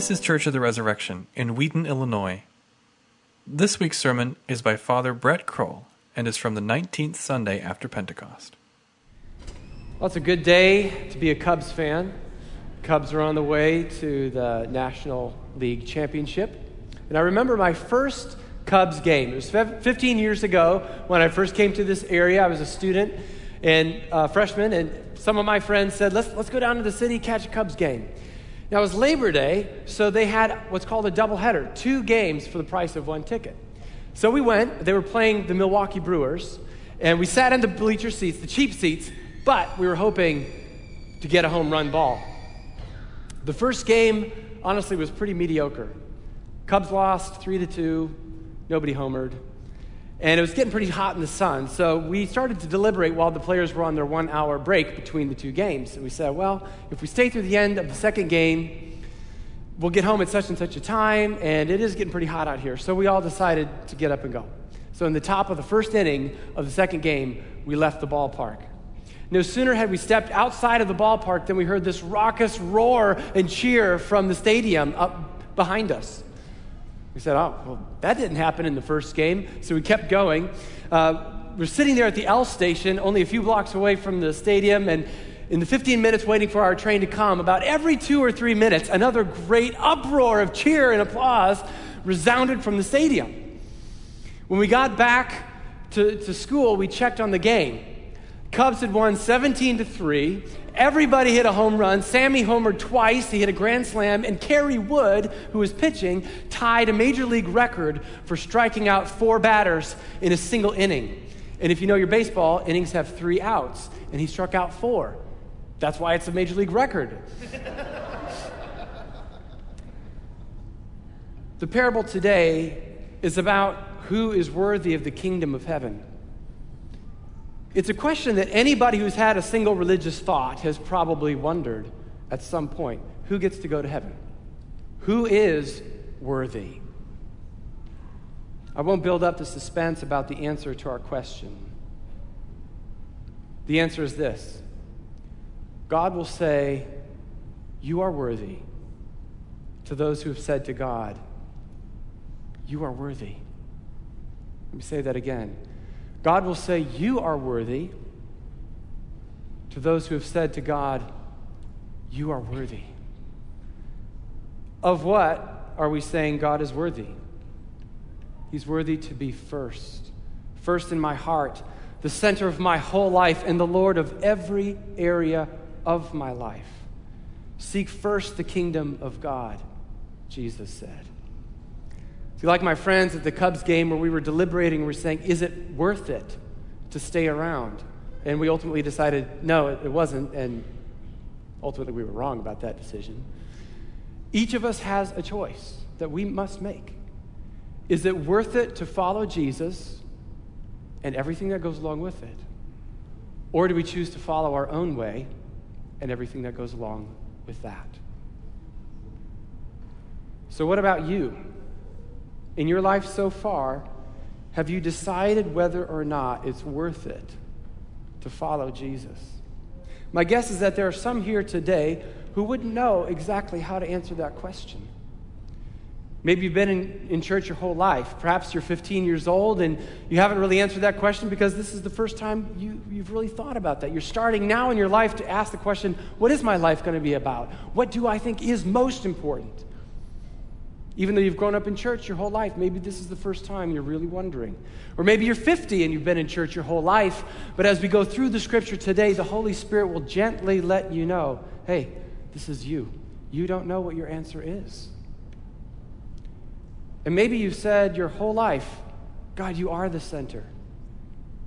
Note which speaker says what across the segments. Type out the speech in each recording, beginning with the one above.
Speaker 1: This is Church of the Resurrection in Wheaton, Illinois. This week's sermon is by Father Brett Kroll and is from the 19th Sunday after Pentecost.
Speaker 2: Well, it's a good day to be a Cubs fan. Cubs are on the way to the National League Championship. And I remember my first Cubs game. It was 15 years ago when I first came to this area. I was a student and uh, freshman, and some of my friends said, let's, let's go down to the city, catch a Cubs game. Now, it was Labor Day, so they had what's called a doubleheader two games for the price of one ticket. So we went, they were playing the Milwaukee Brewers, and we sat in the bleacher seats, the cheap seats, but we were hoping to get a home run ball. The first game, honestly, was pretty mediocre. Cubs lost 3 to 2, nobody homered. And it was getting pretty hot in the sun. So we started to deliberate while the players were on their one hour break between the two games. And we said, well, if we stay through the end of the second game, we'll get home at such and such a time. And it is getting pretty hot out here. So we all decided to get up and go. So in the top of the first inning of the second game, we left the ballpark. No sooner had we stepped outside of the ballpark than we heard this raucous roar and cheer from the stadium up behind us. We said, oh, well, that didn't happen in the first game. So we kept going. Uh, we're sitting there at the L station, only a few blocks away from the stadium, and in the 15 minutes waiting for our train to come, about every two or three minutes, another great uproar of cheer and applause resounded from the stadium. When we got back to, to school, we checked on the game. Cubs had won 17 to 3. Everybody hit a home run. Sammy homered twice. He hit a grand slam. And Kerry Wood, who was pitching, tied a major league record for striking out four batters in a single inning. And if you know your baseball, innings have three outs. And he struck out four. That's why it's a major league record. the parable today is about who is worthy of the kingdom of heaven. It's a question that anybody who's had a single religious thought has probably wondered at some point who gets to go to heaven? Who is worthy? I won't build up the suspense about the answer to our question. The answer is this God will say, You are worthy to those who have said to God, You are worthy. Let me say that again. God will say, You are worthy to those who have said to God, You are worthy. Of what are we saying God is worthy? He's worthy to be first, first in my heart, the center of my whole life, and the Lord of every area of my life. Seek first the kingdom of God, Jesus said. See, like my friends at the Cubs game where we were deliberating, we were saying, is it worth it to stay around? And we ultimately decided, no, it wasn't. And ultimately, we were wrong about that decision. Each of us has a choice that we must make. Is it worth it to follow Jesus and everything that goes along with it? Or do we choose to follow our own way and everything that goes along with that? So, what about you? In your life so far, have you decided whether or not it's worth it to follow Jesus? My guess is that there are some here today who wouldn't know exactly how to answer that question. Maybe you've been in, in church your whole life. Perhaps you're 15 years old and you haven't really answered that question because this is the first time you, you've really thought about that. You're starting now in your life to ask the question what is my life going to be about? What do I think is most important? Even though you've grown up in church your whole life, maybe this is the first time you're really wondering. Or maybe you're 50 and you've been in church your whole life, but as we go through the scripture today, the Holy Spirit will gently let you know hey, this is you. You don't know what your answer is. And maybe you've said your whole life, God, you are the center.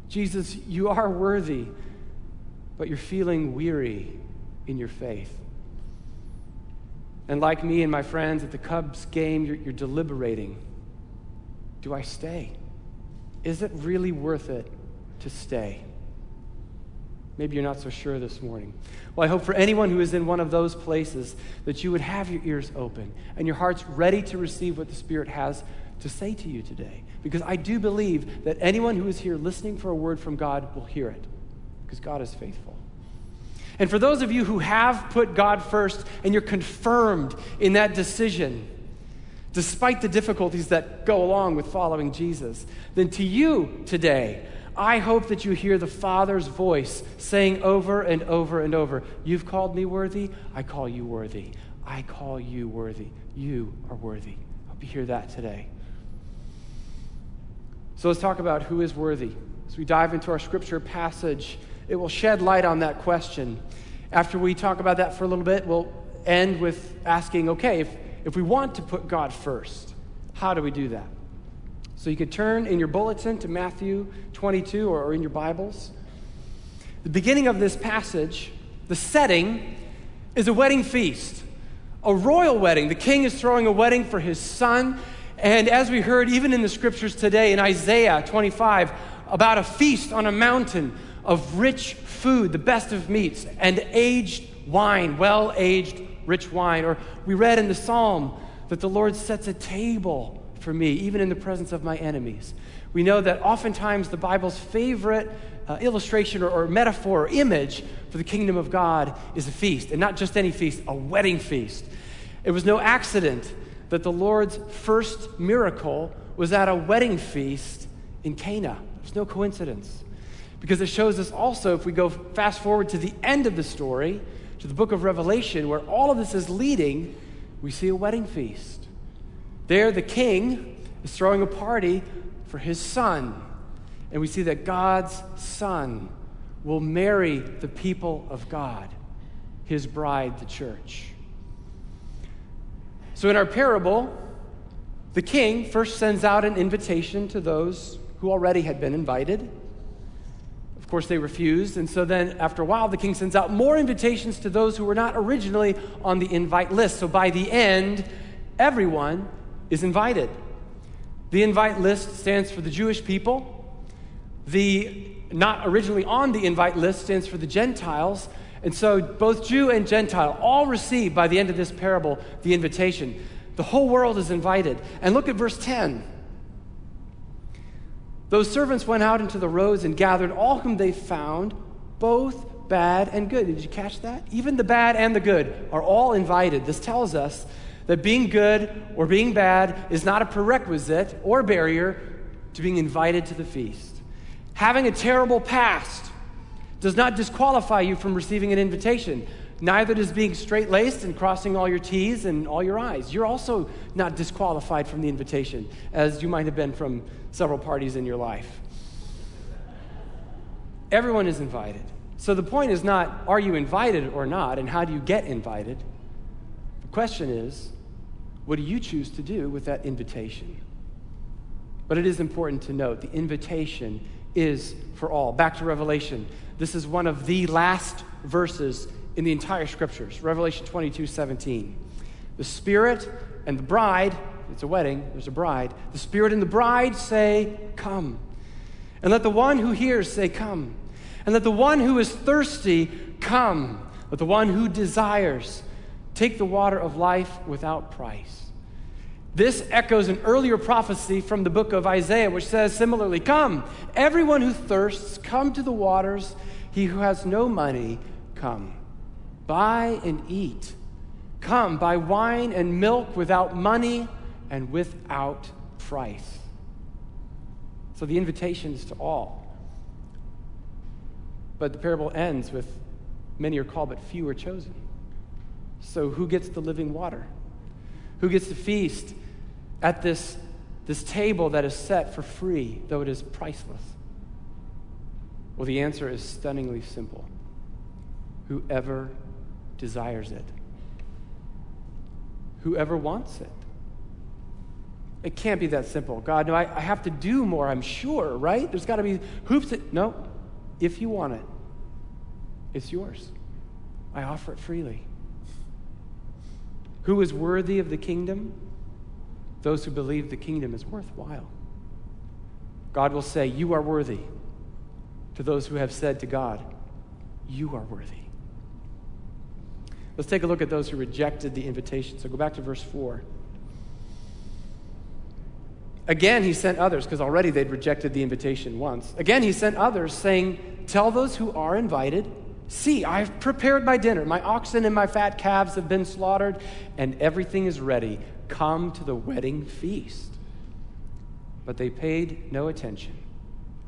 Speaker 2: Jesus, you are worthy, but you're feeling weary in your faith. And like me and my friends at the Cubs game, you're, you're deliberating do I stay? Is it really worth it to stay? Maybe you're not so sure this morning. Well, I hope for anyone who is in one of those places that you would have your ears open and your hearts ready to receive what the Spirit has to say to you today. Because I do believe that anyone who is here listening for a word from God will hear it, because God is faithful. And for those of you who have put God first and you're confirmed in that decision, despite the difficulties that go along with following Jesus, then to you today, I hope that you hear the Father's voice saying over and over and over, You've called me worthy, I call you worthy. I call you worthy. You are worthy. Hope you hear that today. So let's talk about who is worthy. As we dive into our scripture passage, it will shed light on that question. After we talk about that for a little bit, we'll end with asking okay, if, if we want to put God first, how do we do that? So you could turn in your bulletin to Matthew 22 or, or in your Bibles. The beginning of this passage, the setting, is a wedding feast, a royal wedding. The king is throwing a wedding for his son. And as we heard, even in the scriptures today in Isaiah 25, about a feast on a mountain of rich food, the best of meats, and aged wine, well aged, rich wine. Or we read in the psalm that the Lord sets a table for me, even in the presence of my enemies. We know that oftentimes the Bible's favorite uh, illustration or, or metaphor or image for the kingdom of God is a feast, and not just any feast, a wedding feast. It was no accident that the Lord's first miracle was at a wedding feast in Cana. There's no coincidence. Because it shows us also, if we go fast forward to the end of the story, to the book of Revelation, where all of this is leading, we see a wedding feast. There, the king is throwing a party for his son. And we see that God's son will marry the people of God, his bride, the church. So, in our parable, the king first sends out an invitation to those who already had been invited course, they refused. And so then, after a while, the king sends out more invitations to those who were not originally on the invite list. So by the end, everyone is invited. The invite list stands for the Jewish people. The not originally on the invite list stands for the Gentiles. And so both Jew and Gentile all receive by the end of this parable the invitation. The whole world is invited. And look at verse 10. Those servants went out into the roads and gathered all whom they found, both bad and good. Did you catch that? Even the bad and the good are all invited. This tells us that being good or being bad is not a prerequisite or barrier to being invited to the feast. Having a terrible past does not disqualify you from receiving an invitation. Neither does being straight laced and crossing all your T's and all your I's. You're also not disqualified from the invitation, as you might have been from several parties in your life. Everyone is invited. So the point is not, are you invited or not, and how do you get invited? The question is, what do you choose to do with that invitation? But it is important to note the invitation is for all. Back to Revelation. This is one of the last verses in the entire scriptures. Revelation 22 17. The Spirit and the bride, it's a wedding, there's a bride. The Spirit and the bride say, Come. And let the one who hears say, Come. And let the one who is thirsty come. Let the one who desires take the water of life without price. This echoes an earlier prophecy from the book of Isaiah, which says similarly Come, everyone who thirsts, come to the waters. He who has no money, come. Buy and eat. Come, buy wine and milk without money and without price. So the invitation is to all. But the parable ends with many are called, but few are chosen. So who gets the living water? Who gets to feast at this, this table that is set for free, though it is priceless? Well, the answer is stunningly simple whoever desires it. Whoever wants it. It can't be that simple. God, no, I, I have to do more, I'm sure, right? There's got to be hoops. That, no, if you want it, it's yours. I offer it freely. Who is worthy of the kingdom? Those who believe the kingdom is worthwhile. God will say, You are worthy to those who have said to God, You are worthy. Let's take a look at those who rejected the invitation. So go back to verse 4. Again, he sent others, because already they'd rejected the invitation once. Again, he sent others, saying, Tell those who are invited See, I've prepared my dinner. My oxen and my fat calves have been slaughtered, and everything is ready. Come to the wedding feast. But they paid no attention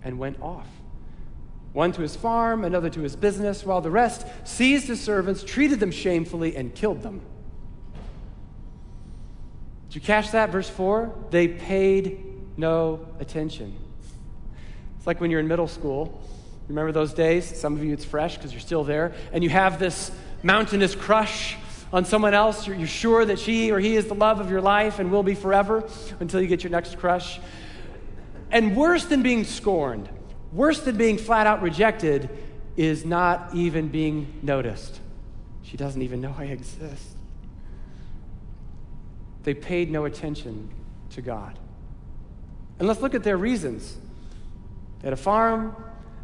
Speaker 2: and went off. One to his farm, another to his business, while the rest seized his servants, treated them shamefully, and killed them. Did you catch that? Verse 4? They paid no attention. It's like when you're in middle school. Remember those days? Some of you, it's fresh because you're still there. And you have this mountainous crush on someone else. You're, you're, sure that she or he is the love of your life and will be forever until you get your next crush. And worse than being scorned, worse than being flat out rejected, is not even being noticed. She doesn't even know I exist. They paid no attention to God. And let's look at their reasons. They had a farm,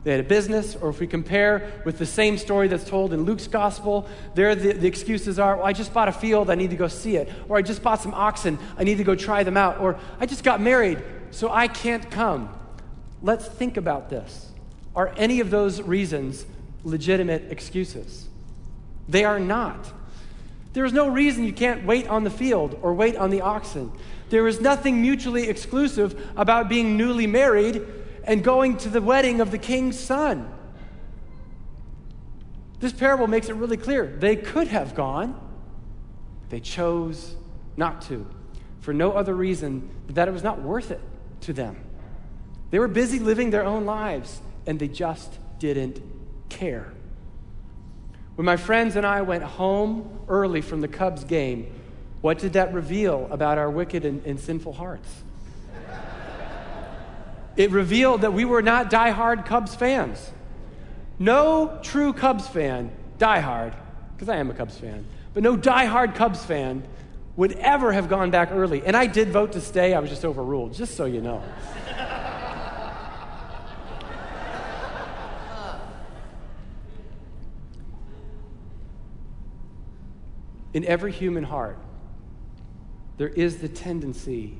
Speaker 2: they had a business, or if we compare with the same story that's told in Luke's gospel, there the, the, excuses are, well, I just bought a field, I need to go see it. Or I just bought some oxen, I need to go try them out. Or I just got married, so I can't come. Let's think about this. Are any of those reasons legitimate excuses? They are not. There is no reason you can't wait on the field or wait on the oxen. There is nothing mutually exclusive about being newly married and going to the wedding of the king's son. This parable makes it really clear. They could have gone, they chose not to, for no other reason than that it was not worth it to them. They were busy living their own lives, and they just didn't care. When my friends and I went home early from the Cubs game, what did that reveal about our wicked and, and sinful hearts? it revealed that we were not die-hard Cubs fans. No true Cubs fan, die-hard, because I am a Cubs fan, but no die-hard Cubs fan would ever have gone back early. And I did vote to stay, I was just overruled, just so you know. In every human heart, there is the tendency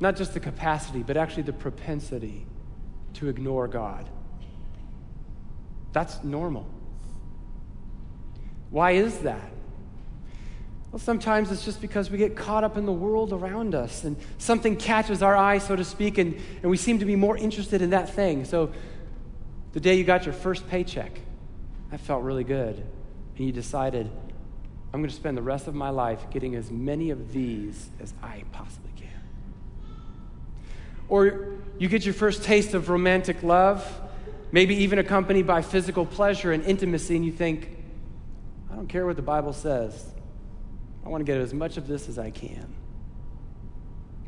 Speaker 2: not just the capacity, but actually the propensity to ignore God. That's normal. Why is that? Well, sometimes it's just because we get caught up in the world around us and something catches our eye, so to speak, and, and we seem to be more interested in that thing. So, the day you got your first paycheck, that felt really good. And you decided, I'm going to spend the rest of my life getting as many of these as I possibly can. Or you get your first taste of romantic love, maybe even accompanied by physical pleasure and intimacy, and you think, I don't care what the Bible says. I want to get as much of this as I can.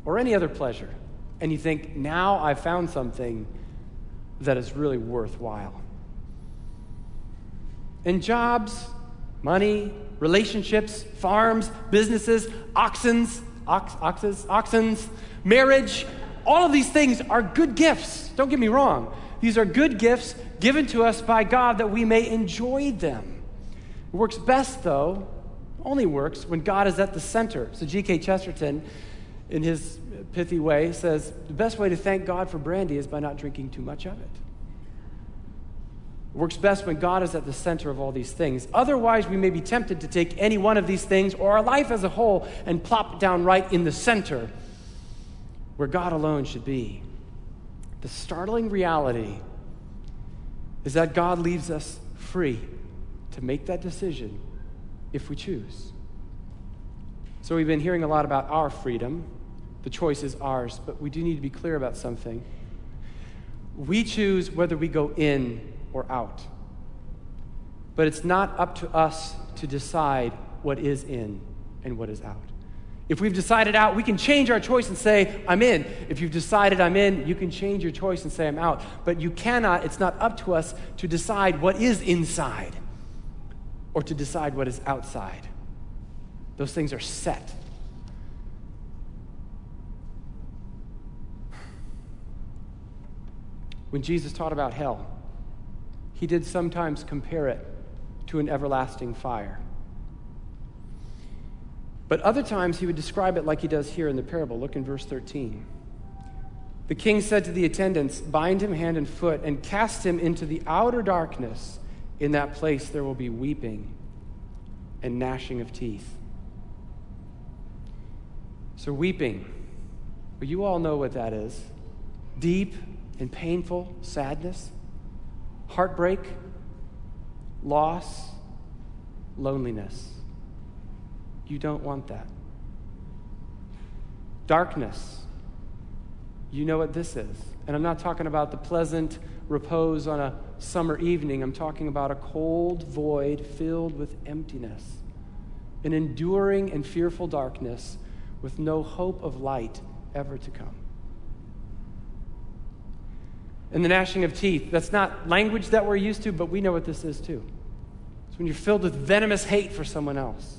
Speaker 2: Or any other pleasure. And you think, now I've found something that is really worthwhile. And jobs, money, relationships, farms, businesses, oxens, ox, oxes, oxens, marriage, all of these things are good gifts. Don't get me wrong. These are good gifts given to us by God that we may enjoy them. It works best, though, only works when God is at the center. So, G.K. Chesterton, in his pithy way, says the best way to thank God for brandy is by not drinking too much of it. Works best when God is at the center of all these things. Otherwise, we may be tempted to take any one of these things or our life as a whole and plop down right in the center where God alone should be. The startling reality is that God leaves us free to make that decision if we choose. So, we've been hearing a lot about our freedom. The choice is ours, but we do need to be clear about something. We choose whether we go in or out. But it's not up to us to decide what is in and what is out. If we've decided out, we can change our choice and say, I'm in. If you've decided I'm in, you can change your choice and say, I'm out. But you cannot, it's not up to us to decide what is inside or to decide what is outside. Those things are set. When Jesus taught about hell, he did sometimes compare it to an everlasting fire. But other times he would describe it like he does here in the parable. Look in verse 13. The king said to the attendants, Bind him hand and foot and cast him into the outer darkness. in that place there will be weeping and gnashing of teeth. So, weeping, well, you all know what that is deep and painful sadness, heartbreak, loss, loneliness. You don't want that. Darkness. You know what this is. And I'm not talking about the pleasant repose on a summer evening. I'm talking about a cold void filled with emptiness, an enduring and fearful darkness with no hope of light ever to come. And the gnashing of teeth, that's not language that we're used to, but we know what this is too. It's when you're filled with venomous hate for someone else,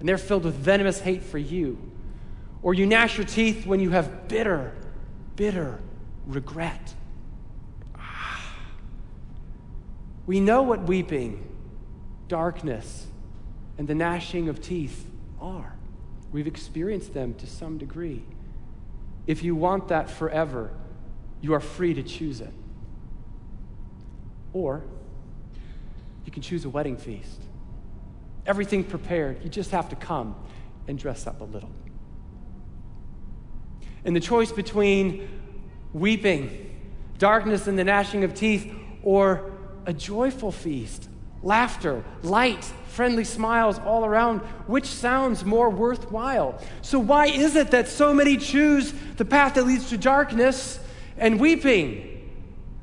Speaker 2: and they're filled with venomous hate for you. Or you gnash your teeth when you have bitter, bitter regret. Ah. We know what weeping, darkness, and the gnashing of teeth are. We've experienced them to some degree. If you want that forever, you are free to choose it. Or you can choose a wedding feast. Everything prepared. You just have to come and dress up a little. And the choice between weeping, darkness, and the gnashing of teeth, or a joyful feast, laughter, light, friendly smiles all around, which sounds more worthwhile? So, why is it that so many choose the path that leads to darkness and weeping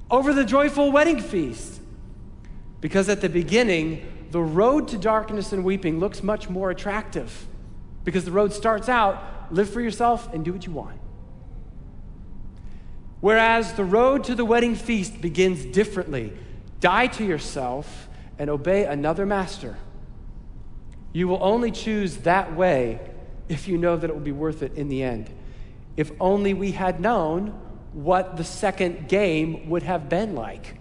Speaker 2: over the joyful wedding feast. Because at the beginning, the road to darkness and weeping looks much more attractive. Because the road starts out live for yourself and do what you want. Whereas the road to the wedding feast begins differently die to yourself and obey another master. You will only choose that way if you know that it will be worth it in the end. If only we had known what the second game would have been like.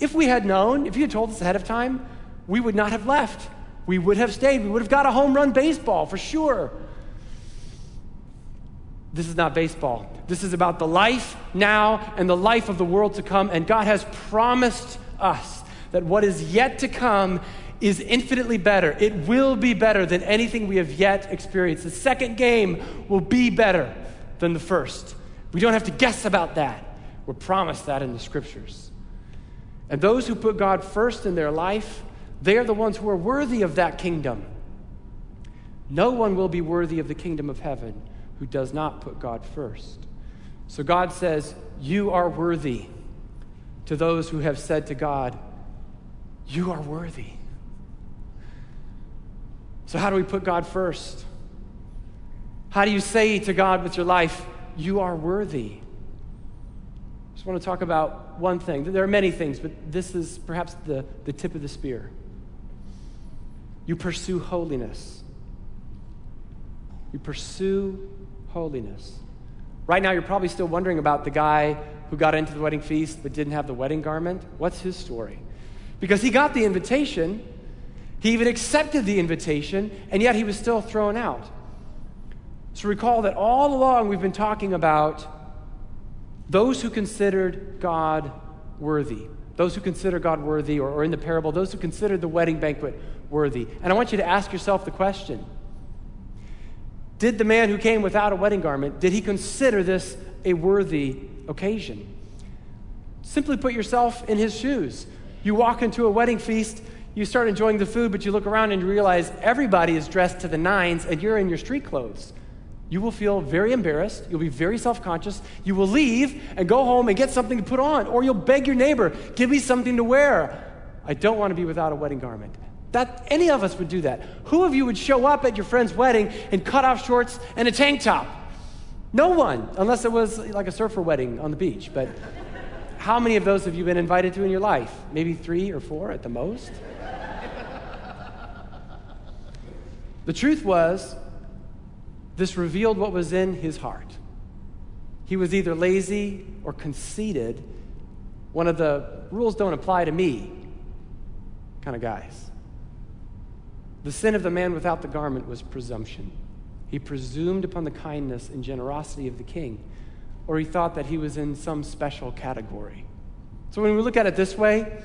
Speaker 2: If we had known, if you had told us ahead of time, we would not have left. We would have stayed. We would have got a home run baseball for sure. This is not baseball. This is about the life now and the life of the world to come. And God has promised us that what is yet to come is infinitely better. It will be better than anything we have yet experienced. The second game will be better than the first. We don't have to guess about that. We're promised that in the scriptures. And those who put God first in their life, they are the ones who are worthy of that kingdom. No one will be worthy of the kingdom of heaven who does not put God first. So God says, You are worthy to those who have said to God, You are worthy. So, how do we put God first? How do you say to God with your life, you are worthy. I just want to talk about one thing. There are many things, but this is perhaps the, the tip of the spear. You pursue holiness. You pursue holiness. Right now, you're probably still wondering about the guy who got into the wedding feast but didn't have the wedding garment. What's his story? Because he got the invitation, he even accepted the invitation, and yet he was still thrown out. So recall that all along we've been talking about those who considered God worthy. Those who consider God worthy, or, or in the parable, those who considered the wedding banquet worthy. And I want you to ask yourself the question Did the man who came without a wedding garment, did he consider this a worthy occasion? Simply put yourself in his shoes. You walk into a wedding feast, you start enjoying the food, but you look around and you realize everybody is dressed to the nines and you're in your street clothes you will feel very embarrassed. You'll be very self conscious. You will leave and go home and get something to put on, or you'll beg your neighbor, give me something to wear. I don't want to be without a wedding garment. That any of us would do that. Who of you would show up at your friend's wedding in cutoff shorts and a tank top? No one, unless it was like a surfer wedding on the beach. But how many of those have you been invited to in your life? Maybe three or four at the most? the truth was, this revealed what was in his heart. He was either lazy or conceited, one of the rules don't apply to me kind of guys. The sin of the man without the garment was presumption. He presumed upon the kindness and generosity of the king, or he thought that he was in some special category. So when we look at it this way,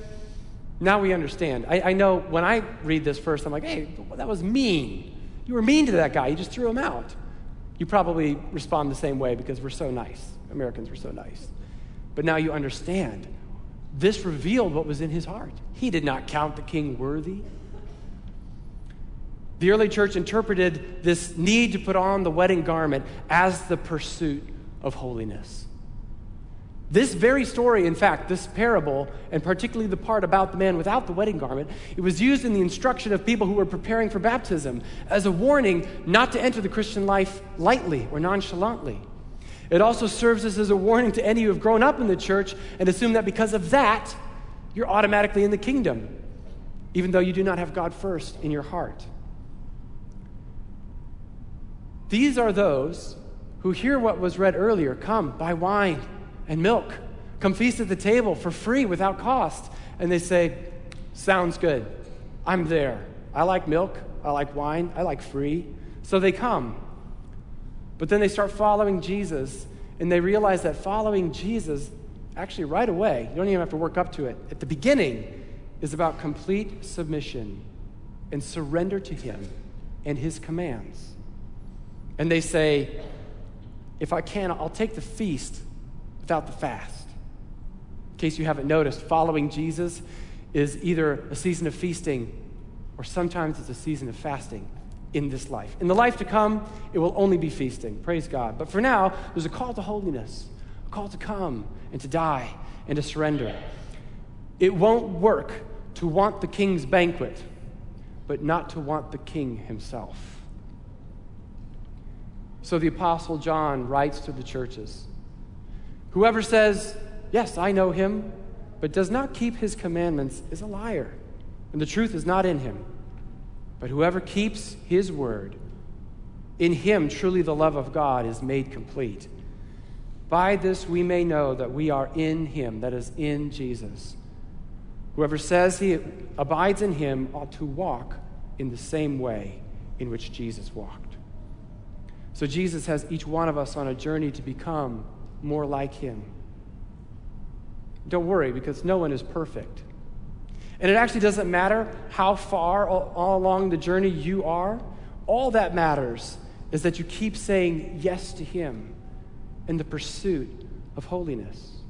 Speaker 2: Now we understand. I, I know when I read this first, I'm like, hey, that was mean. You were mean to that guy. You just threw him out. You probably respond the same way because we're so nice. Americans were so nice. But now you understand. This revealed what was in his heart. He did not count the king worthy. The early church interpreted this need to put on the wedding garment as the pursuit of holiness. This very story, in fact, this parable, and particularly the part about the man without the wedding garment, it was used in the instruction of people who were preparing for baptism as a warning not to enter the Christian life lightly or nonchalantly. It also serves us as a warning to any who have grown up in the church and assume that because of that, you're automatically in the kingdom, even though you do not have God first in your heart. These are those who hear what was read earlier come, buy wine and milk. Come feast at the table for free without cost. And they say, Sounds good. I'm there. I like milk. I like wine. I like free. So they come. But then they start following Jesus, and they realize that following Jesus, actually, right away, you don't even have to work up to it. At the beginning, is about complete submission and surrender to Him and His commands. And they say, If I can, I'll take the feast without the fast. In case you haven't noticed, following Jesus is either a season of feasting or sometimes it's a season of fasting in this life. In the life to come, it will only be feasting. Praise God. But for now, there's a call to holiness, a call to come and to die and to surrender. It won't work to want the king's banquet, but not to want the king himself. So the Apostle John writes to the churches Whoever says, Yes, I know him, but does not keep his commandments is a liar, and the truth is not in him. But whoever keeps his word, in him truly the love of God is made complete. By this we may know that we are in him, that is, in Jesus. Whoever says he abides in him ought to walk in the same way in which Jesus walked. So Jesus has each one of us on a journey to become more like him. Don't worry, because no one is perfect. And it actually doesn't matter how far along the journey you are. All that matters is that you keep saying yes to Him in the pursuit of holiness.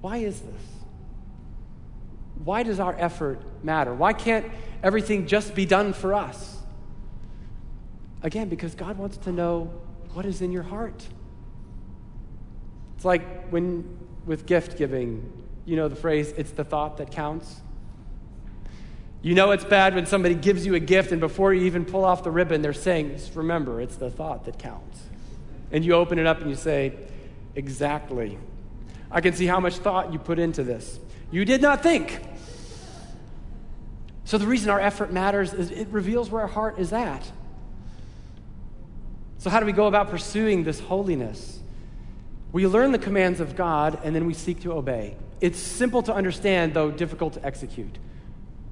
Speaker 2: Why is this? Why does our effort matter? Why can't everything just be done for us? Again, because God wants to know what is in your heart. It's like when with gift giving, you know the phrase, it's the thought that counts. You know it's bad when somebody gives you a gift and before you even pull off the ribbon, they're saying, just remember, it's the thought that counts. And you open it up and you say, exactly. I can see how much thought you put into this. You did not think. So the reason our effort matters is it reveals where our heart is at. So, how do we go about pursuing this holiness? We learn the commands of God and then we seek to obey. It's simple to understand, though difficult to execute.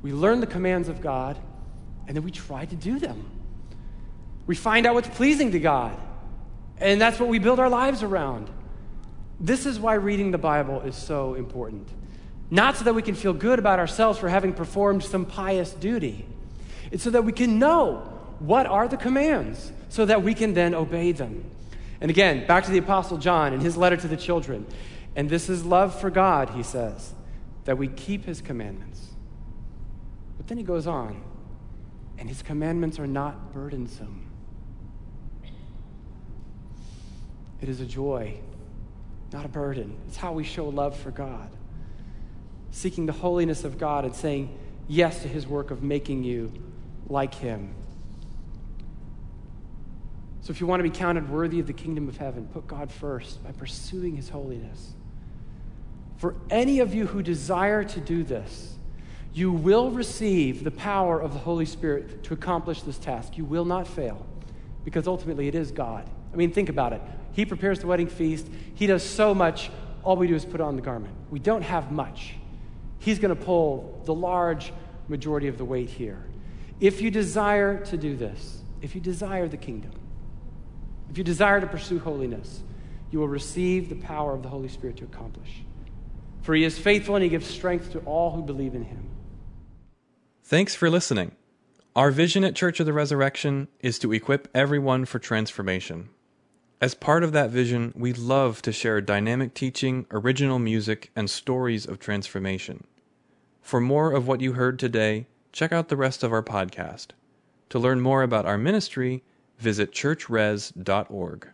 Speaker 2: We learn the commands of God and then we try to do them. We find out what's pleasing to God, and that's what we build our lives around. This is why reading the Bible is so important. Not so that we can feel good about ourselves for having performed some pious duty, it's so that we can know what are the commands, so that we can then obey them. And again, back to the Apostle John in his letter to the children. And this is love for God, he says, that we keep his commandments. But then he goes on, and his commandments are not burdensome. It is a joy, not a burden. It's how we show love for God. Seeking the holiness of God and saying yes to his work of making you like him so if you want to be counted worthy of the kingdom of heaven, put God first by pursuing his holiness. For any of you who desire to do this, you will receive the power of the Holy Spirit to accomplish this task. You will not fail because ultimately it is God. I mean, think about it. He prepares the wedding feast, He does so much. All we do is put on the garment. We don't have much. He's going to pull the large majority of the weight here. If you desire to do this, if you desire the kingdom, if you desire to pursue holiness, you will receive the power of the Holy Spirit to accomplish. For he is faithful and he gives strength to all who believe in him.
Speaker 1: Thanks for listening. Our vision at Church of the Resurrection is to equip everyone for transformation. As part of that vision, we love to share dynamic teaching, original music, and stories of transformation. For more of what you heard today, check out the rest of our podcast. To learn more about our ministry, visit churchres.org.